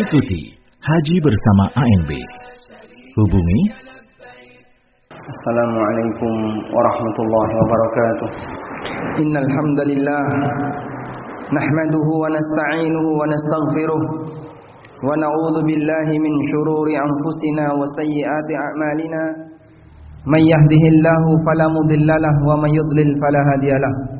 Ikuti Haji bersama ANB. Hubungi Assalamualaikum warahmatullahi wabarakatuh. Innal hamdalillah nahmaduhu wa nasta'inuhu wa nastaghfiruh wa na'udzu billahi min shururi anfusina wa sayyiati a'malina. May yahdihillahu fala mudilla lahu wa may yudlil fala hadiyalah.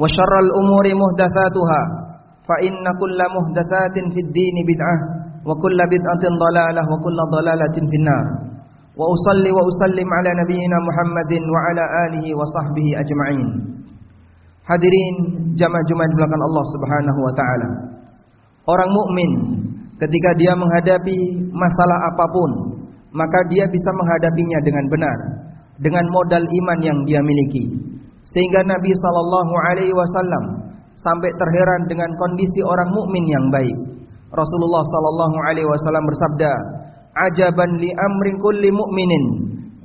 وشر الأمور محدثاتها فإن كل محدثات في الدين بدعة وكل بدعة ضلالة وكل ضلالة في النار وأصلي وأسلم على نبينا محمد وعلى آله وصحبه أجمعين Hadirin jamaah-jamaah belakang Allah Subhanahu wa taala. Orang mukmin ketika dia menghadapi masalah apapun, maka dia bisa menghadapinya dengan benar dengan modal iman yang dia miliki. Sehingga Nabi sallallahu alaihi wasallam sampai terheran dengan kondisi orang mukmin yang baik. Rasulullah sallallahu alaihi wasallam bersabda, "Ajaban li amri kulli mu'minin,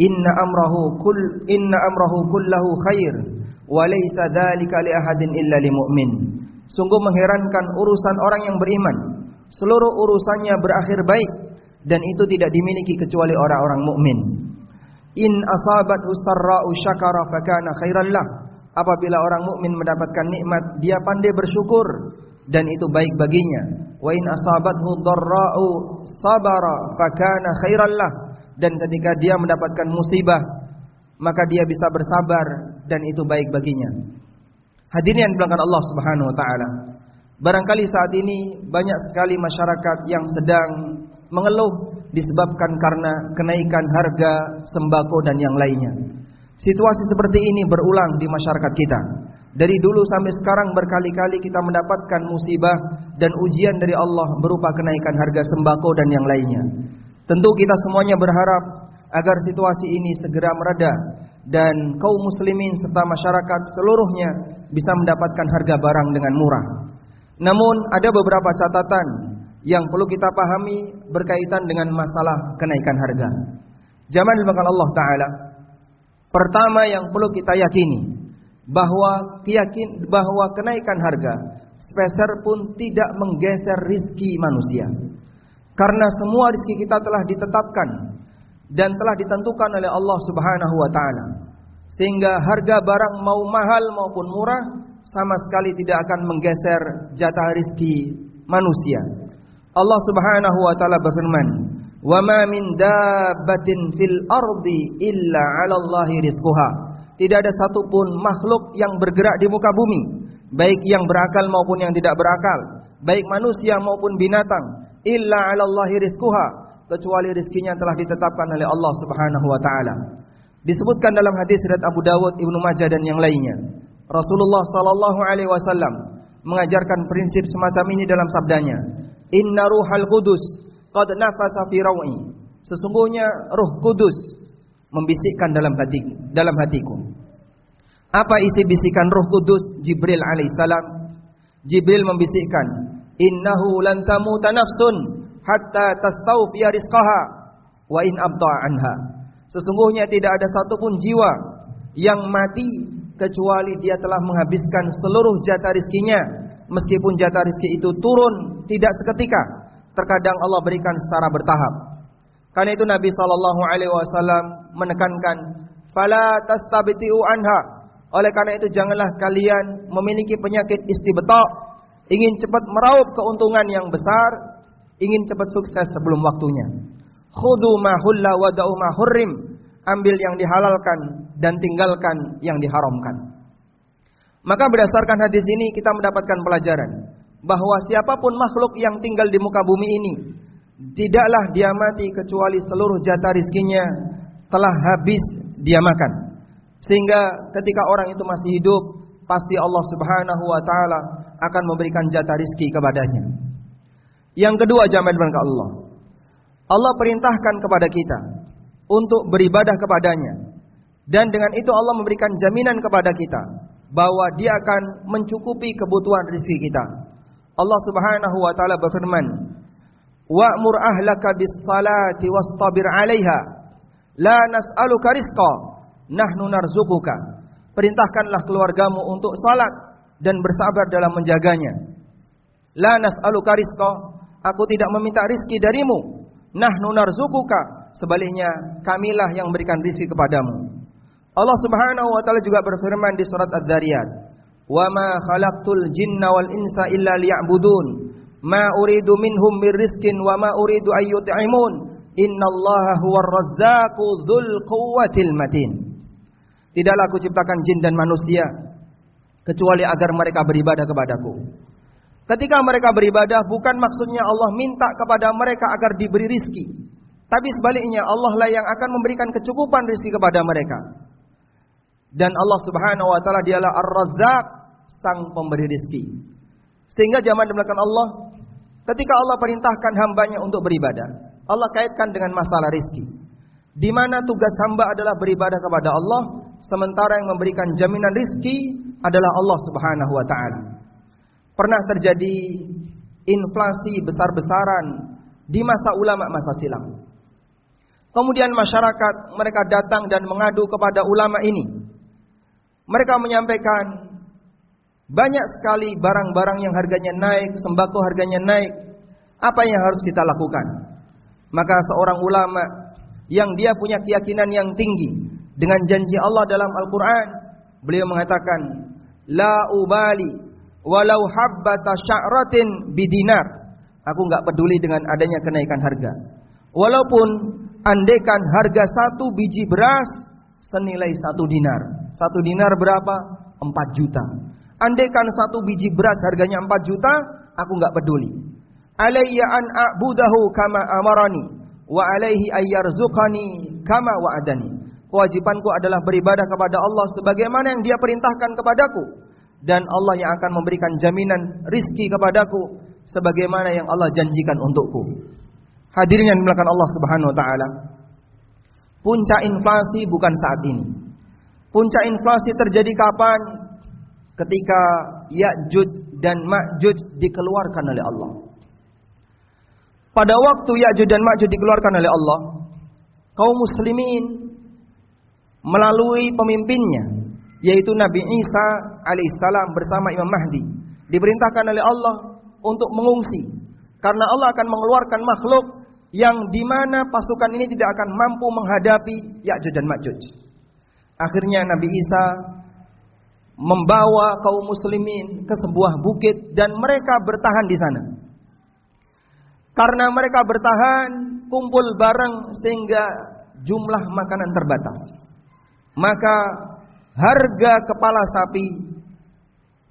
inna amrahu kull inna amrahu kullahu khair." walaysa dzalika li ahadin illa lil mu'min. Sungguh mengherankan urusan orang yang beriman. Seluruh urusannya berakhir baik dan itu tidak dimiliki kecuali orang-orang mukmin. In asabat ustarra'u syakara fakana khairan lah. Apabila orang mukmin mendapatkan nikmat, dia pandai bersyukur dan itu baik baginya. Wa in asabathu dharra'u sabara fakana khairan lah. Dan ketika dia mendapatkan musibah, maka dia bisa bersabar dan itu baik baginya. Hadirin yang belakang Allah Subhanahu wa taala. Barangkali saat ini banyak sekali masyarakat yang sedang mengeluh disebabkan karena kenaikan harga sembako dan yang lainnya. Situasi seperti ini berulang di masyarakat kita. Dari dulu sampai sekarang berkali-kali kita mendapatkan musibah dan ujian dari Allah berupa kenaikan harga sembako dan yang lainnya. Tentu kita semuanya berharap agar situasi ini segera mereda dan kaum muslimin serta masyarakat seluruhnya bisa mendapatkan harga barang dengan murah. Namun ada beberapa catatan yang perlu kita pahami berkaitan dengan masalah kenaikan harga. Zaman dimakan Allah Taala. Pertama yang perlu kita yakini bahwa keyakin bahwa kenaikan harga sepeser pun tidak menggeser rizki manusia. Karena semua rizki kita telah ditetapkan dan telah ditentukan oleh Allah Subhanahu wa taala. Sehingga harga barang mau mahal maupun murah sama sekali tidak akan menggeser jatah rizki manusia. Allah Subhanahu wa taala berfirman, "Wa ma min dabbatin fil ardi illa 'ala Allahi rizquha." Tidak ada satupun makhluk yang bergerak di muka bumi, baik yang berakal maupun yang tidak berakal, baik manusia maupun binatang, illa 'ala Allahi rizquha kecuali rizkinya telah ditetapkan oleh Allah Subhanahu wa taala. Disebutkan dalam hadis riwayat Abu Dawud, Ibnu Majah dan yang lainnya. Rasulullah sallallahu alaihi wasallam mengajarkan prinsip semacam ini dalam sabdanya, "Inna ruhal qudus qad nafasa fi rawi." Sesungguhnya Roh Kudus membisikkan dalam hati dalam hatiku. Apa isi bisikan Roh Kudus? Jibril alaihissalam. Jibril membisikkan, "Innahu lan tamuta nafsun hatta tastawfiya rizqaha wa in abda anha. Sesungguhnya tidak ada satupun jiwa yang mati kecuali dia telah menghabiskan seluruh jatah rizkinya meskipun jatah rizki itu turun tidak seketika terkadang Allah berikan secara bertahap karena itu Nabi sallallahu alaihi wasallam menekankan fala tastabitiu anha oleh karena itu janganlah kalian memiliki penyakit istibta ingin cepat meraup keuntungan yang besar ingin cepat sukses sebelum waktunya. Khudu ma hulla wa da'u ma hurrim. Ambil yang dihalalkan dan tinggalkan yang diharamkan. Maka berdasarkan hadis ini kita mendapatkan pelajaran bahwa siapa pun makhluk yang tinggal di muka bumi ini tidaklah dia mati kecuali seluruh jatah rizkinya telah habis dia makan. Sehingga ketika orang itu masih hidup, pasti Allah Subhanahu wa taala akan memberikan jatah rizki kepadanya. Yang kedua jamaah dengan Allah. Allah perintahkan kepada kita untuk beribadah kepadanya. Dan dengan itu Allah memberikan jaminan kepada kita bahwa Dia akan mencukupi kebutuhan rezeki kita. Allah Subhanahu wa taala berfirman, "Wa'mur ahlaka bis-salati wastabir 'alaiha. La nas'aluka rizqa, nahnu narzuquka." Perintahkanlah keluargamu untuk salat dan bersabar dalam menjaganya. La nas'aluka rizqa, aku tidak meminta rizki darimu. Nahnu narzuquka, sebaliknya kamilah yang memberikan rizki kepadamu. Allah Subhanahu wa taala juga berfirman di surat Adz-Dzariyat, "Wa ma khalaqtul jinna wal insa illa liya'budun, ma uridu minhum rizqin wa ma uridu innallaha huwar razzaqu dzul quwwatil matin." Tidaklah aku ciptakan jin dan manusia kecuali agar mereka beribadah kepadaku. Ketika mereka beribadah bukan maksudnya Allah minta kepada mereka agar diberi rizki. Tapi sebaliknya Allah lah yang akan memberikan kecukupan rizki kepada mereka. Dan Allah Subhanahu wa taala dialah Ar-Razzaq, sang pemberi rezeki. Sehingga zaman dimulakan Allah, ketika Allah perintahkan hambanya untuk beribadah, Allah kaitkan dengan masalah rezeki. Di mana tugas hamba adalah beribadah kepada Allah, sementara yang memberikan jaminan rezeki adalah Allah Subhanahu wa taala. Pernah terjadi inflasi besar-besaran di masa ulama masa silam. Kemudian masyarakat mereka datang dan mengadu kepada ulama ini mereka menyampaikan banyak sekali barang-barang yang harganya naik, sembako harganya naik. Apa yang harus kita lakukan? Maka seorang ulama yang dia punya keyakinan yang tinggi dengan janji Allah dalam Al-Qur'an, beliau mengatakan, "La ubali walau habbata sya'ratin bidinar." Aku nggak peduli dengan adanya kenaikan harga. Walaupun andekan harga satu biji beras senilai satu dinar. Satu dinar berapa? Empat juta. Andaikan satu biji beras harganya empat juta, aku nggak peduli. Alayya an a'budahu kama amarani wa alaihi ayyarzukani kama wa'adani. Kewajibanku adalah beribadah kepada Allah sebagaimana yang Dia perintahkan kepadaku dan Allah yang akan memberikan jaminan rizki kepadaku sebagaimana yang Allah janjikan untukku. Hadirin yang dimuliakan Allah Subhanahu wa taala. Puncak inflasi bukan saat ini. Puncak inflasi terjadi kapan? Ketika Ya'juj dan Ma'juj dikeluarkan oleh Allah. Pada waktu Ya'juj dan Ma'juj dikeluarkan oleh Allah, kaum muslimin melalui pemimpinnya yaitu Nabi Isa alaihissalam bersama Imam Mahdi diperintahkan oleh Allah untuk mengungsi karena Allah akan mengeluarkan makhluk yang di mana pasukan ini tidak akan mampu menghadapi Ya'juj dan Ma'juj. Akhirnya Nabi Isa membawa kaum muslimin ke sebuah bukit dan mereka bertahan di sana. Karena mereka bertahan, kumpul bareng sehingga jumlah makanan terbatas. Maka harga kepala sapi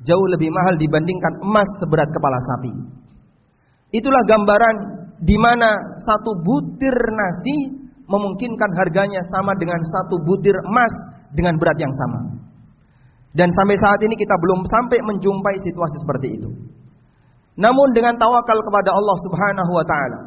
jauh lebih mahal dibandingkan emas seberat kepala sapi. Itulah gambaran di mana satu butir nasi memungkinkan harganya sama dengan satu butir emas dengan berat yang sama. Dan sampai saat ini kita belum sampai menjumpai situasi seperti itu. Namun dengan tawakal kepada Allah Subhanahu wa taala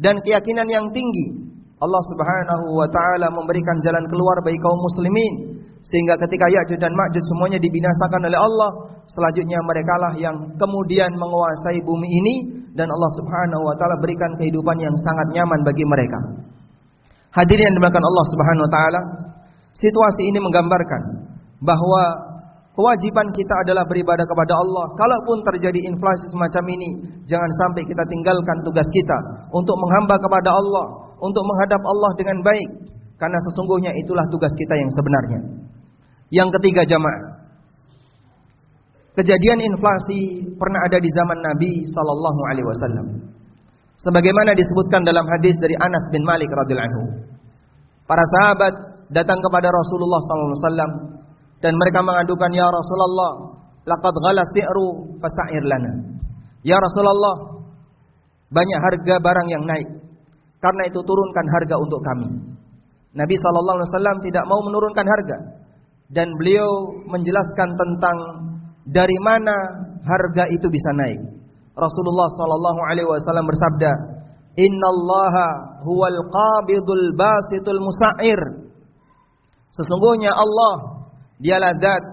dan keyakinan yang tinggi, Allah Subhanahu wa taala memberikan jalan keluar bagi kaum muslimin sehingga ketika Ya'juj dan Ma'juj semuanya dibinasakan oleh Allah, selanjutnya merekalah yang kemudian menguasai bumi ini dan Allah Subhanahu wa taala berikan kehidupan yang sangat nyaman bagi mereka. Hadirin yang dimuliakan Allah Subhanahu wa taala, situasi ini menggambarkan bahwa kewajiban kita adalah beribadah kepada Allah. Kalaupun terjadi inflasi semacam ini, jangan sampai kita tinggalkan tugas kita untuk menghamba kepada Allah, untuk menghadap Allah dengan baik, karena sesungguhnya itulah tugas kita yang sebenarnya. Yang ketiga jamaah, Kejadian inflasi pernah ada di zaman Nabi Sallallahu Alaihi Wasallam. Sebagaimana disebutkan dalam hadis dari Anas bin Malik radhiyallahu anhu. Para sahabat datang kepada Rasulullah SAW dan mereka mengadukan ya Rasulullah, laqad ghala si'ru fasa'ir lana. Ya Rasulullah, banyak harga barang yang naik. Karena itu turunkan harga untuk kami. Nabi SAW tidak mau menurunkan harga dan beliau menjelaskan tentang dari mana harga itu bisa naik. Rasulullah sallallahu alaihi wasallam bersabda, "Innallaha huwal qabidul basitul musa'ir." Sesungguhnya Allah dialah zat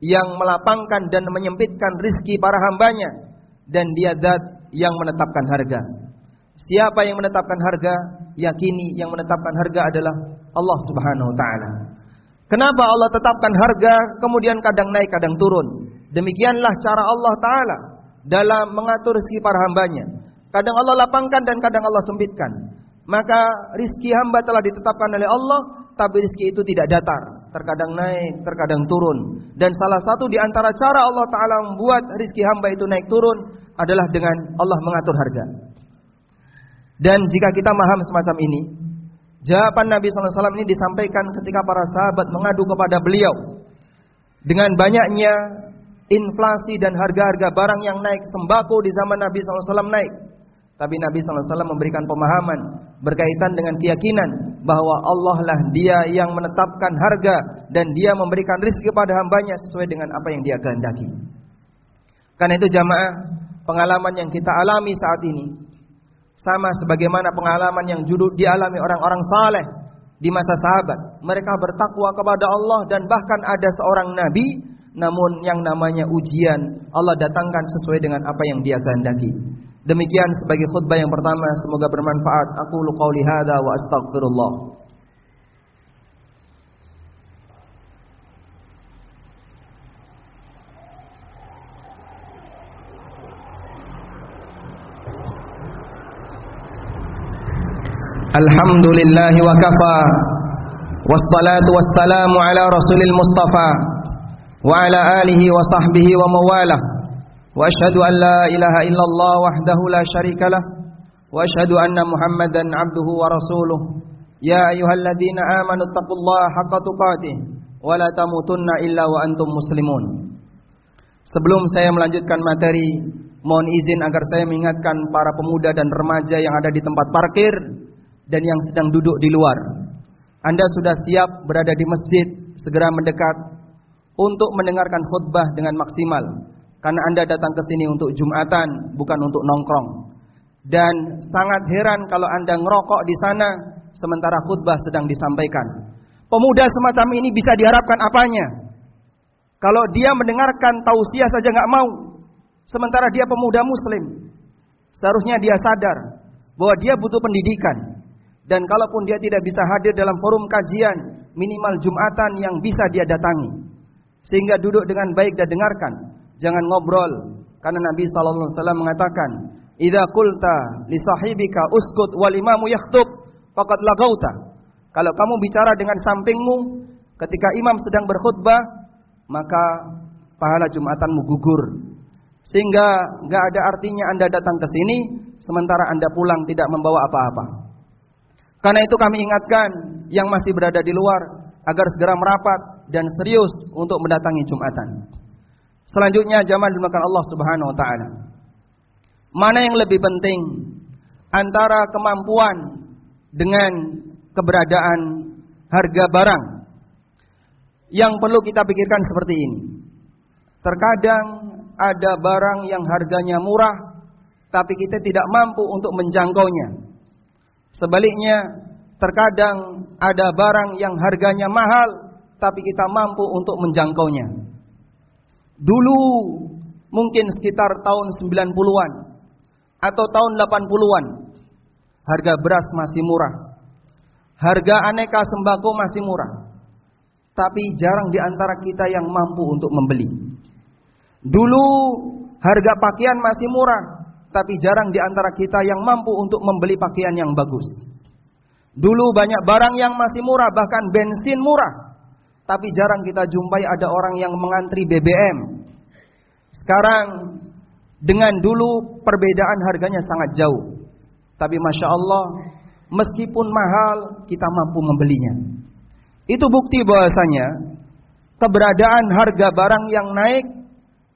yang melapangkan dan menyempitkan rizki para hambanya dan dia zat yang menetapkan harga. Siapa yang menetapkan harga? Yakini yang menetapkan harga adalah Allah Subhanahu wa taala. Kenapa Allah tetapkan harga kemudian kadang naik kadang turun? Demikianlah cara Allah taala dalam mengatur rezeki para hambanya. Kadang Allah lapangkan dan kadang Allah sempitkan. Maka rizki hamba telah ditetapkan oleh Allah, tapi rizki itu tidak datar. Terkadang naik, terkadang turun. Dan salah satu di antara cara Allah Ta'ala membuat rizki hamba itu naik turun adalah dengan Allah mengatur harga. Dan jika kita paham semacam ini, jawaban Nabi SAW ini disampaikan ketika para sahabat mengadu kepada beliau. Dengan banyaknya inflasi dan harga-harga barang yang naik, sembako di zaman Nabi SAW naik. Tapi Nabi SAW memberikan pemahaman berkaitan dengan keyakinan bahwa Allah lah dia yang menetapkan harga dan dia memberikan rizki kepada hambanya sesuai dengan apa yang dia kehendaki. Karena itu jamaah pengalaman yang kita alami saat ini sama sebagaimana pengalaman yang judul dialami orang-orang saleh di masa sahabat. Mereka bertakwa kepada Allah dan bahkan ada seorang nabi namun yang namanya ujian Allah datangkan sesuai dengan apa yang dia kehendaki. Demikian sebagai khutbah yang pertama semoga bermanfaat. Aku qauli hadza wa astaghfirullah. الحمد لله وكفى والصلاة والسلام على رسول المصطفى وعلى آله وصحبه ومواله وأشهد أن لا إله إلا الله وحده لا شريك له وأشهد أن محمدا عبده ورسوله يا أيها الذين آمنوا اتقوا الله حق تقاته ولا تموتن إلا وأنتم مسلمون Sebelum saya melanjutkan materi, mohon izin agar saya mengingatkan para pemuda dan remaja yang ada di tempat parkir dan yang sedang duduk di luar. Anda sudah siap berada di masjid, segera mendekat untuk mendengarkan khutbah dengan maksimal karena Anda datang ke sini untuk Jumatan bukan untuk nongkrong. Dan sangat heran kalau Anda ngerokok di sana sementara khutbah sedang disampaikan. Pemuda semacam ini bisa diharapkan apanya? Kalau dia mendengarkan tausiah saja nggak mau, sementara dia pemuda muslim. Seharusnya dia sadar bahwa dia butuh pendidikan. Dan kalaupun dia tidak bisa hadir dalam forum kajian, minimal Jumatan yang bisa dia datangi. Sehingga duduk dengan baik dan dengarkan. Jangan ngobrol. Karena Nabi SAW mengatakan, Idza qulta li sahibika uskut wal imamu yakhtub faqad lagauta. Kalau kamu bicara dengan sampingmu ketika imam sedang berkhutbah, maka pahala Jumatanmu gugur. Sehingga nggak ada artinya Anda datang ke sini sementara Anda pulang tidak membawa apa-apa. Karena itu kami ingatkan yang masih berada di luar agar segera merapat dan serius untuk mendatangi Jumatan. Selanjutnya jamaah dimakan Allah Subhanahu wa taala. Mana yang lebih penting antara kemampuan dengan keberadaan harga barang? Yang perlu kita pikirkan seperti ini. Terkadang ada barang yang harganya murah tapi kita tidak mampu untuk menjangkaunya. Sebaliknya, terkadang ada barang yang harganya mahal tapi kita mampu untuk menjangkaunya. Dulu mungkin sekitar tahun 90-an atau tahun 80-an harga beras masih murah. Harga aneka sembako masih murah. Tapi jarang di antara kita yang mampu untuk membeli. Dulu harga pakaian masih murah, tapi jarang di antara kita yang mampu untuk membeli pakaian yang bagus. Dulu banyak barang yang masih murah, bahkan bensin murah. Tapi jarang kita jumpai ada orang yang mengantri BBM. Sekarang dengan dulu perbedaan harganya sangat jauh. Tapi Masya Allah, meskipun mahal, kita mampu membelinya. Itu bukti bahwasanya keberadaan harga barang yang naik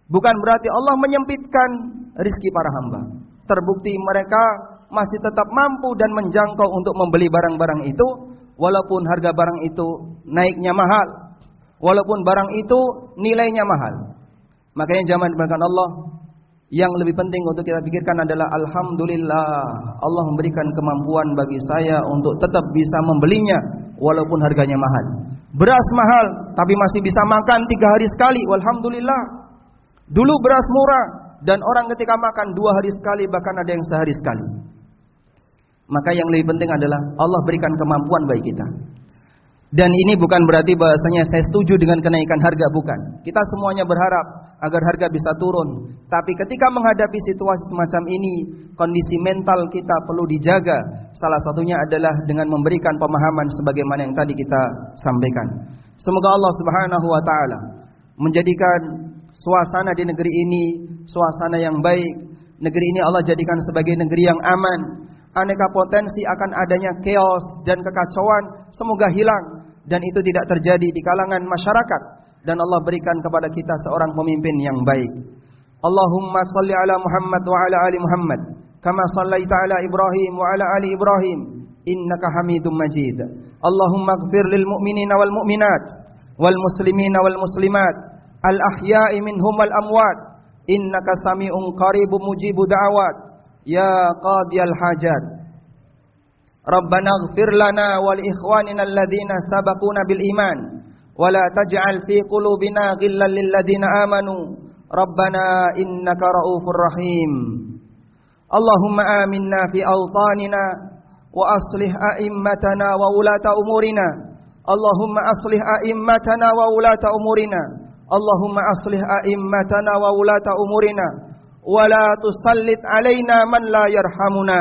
bukan berarti Allah menyempitkan rizki para hamba. Terbukti mereka masih tetap mampu dan menjangkau untuk membeli barang-barang itu walaupun harga barang itu naiknya mahal. Walaupun barang itu nilainya mahal. Makanya zaman dimakan Allah yang lebih penting untuk kita pikirkan adalah Alhamdulillah Allah memberikan kemampuan bagi saya untuk tetap bisa membelinya walaupun harganya mahal. Beras mahal tapi masih bisa makan tiga hari sekali. Alhamdulillah. Dulu beras murah dan orang ketika makan dua hari sekali bahkan ada yang sehari sekali. Maka yang lebih penting adalah Allah berikan kemampuan bagi kita. Dan ini bukan berarti bahasanya saya setuju dengan kenaikan harga, bukan. Kita semuanya berharap agar harga bisa turun. Tapi ketika menghadapi situasi semacam ini, kondisi mental kita perlu dijaga. Salah satunya adalah dengan memberikan pemahaman sebagaimana yang tadi kita sampaikan. Semoga Allah Subhanahu wa taala menjadikan suasana di negeri ini suasana yang baik. Negeri ini Allah jadikan sebagai negeri yang aman, aneka potensi akan adanya chaos dan kekacauan. Semoga hilang. Dan itu tidak terjadi di kalangan masyarakat. Dan Allah berikan kepada kita seorang pemimpin yang baik. Allahumma salli ala Muhammad wa ala ali Muhammad. Kama sallaita ala Ibrahim wa ala ali Ibrahim. Innaka Hamidum Majid. Allahumma ighfir lil mu'minina wal mu'minat. Wal muslimina wal muslimat. Al ahya'i minhum wal amwat innaka sami'un qaribun mujibu da'awat ya qadiyal hajat. ربنا اغفر لنا ولإخواننا الذين سبقونا بالإيمان ولا تجعل في قلوبنا غلا للذين آمنوا ربنا إنك رؤوف رحيم اللهم آمنا في أوطاننا وأصلح أئمتنا وولاة أمورنا اللهم أصلح أئمتنا وولاة أمورنا اللهم أصلح أئمتنا وولاة أمورنا ولا تسلط علينا من لا يرحمنا.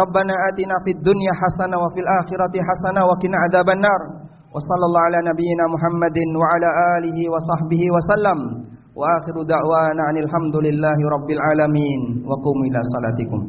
ربنا آتنا في الدنيا حسنة وفي الآخرة حسنة وقنا عذاب النار. وصلى الله على نبينا محمد وعلى آله وصحبه وسلم. وآخر دعوانا عن الحمد لله رب العالمين. وقوموا إلى صلاتكم.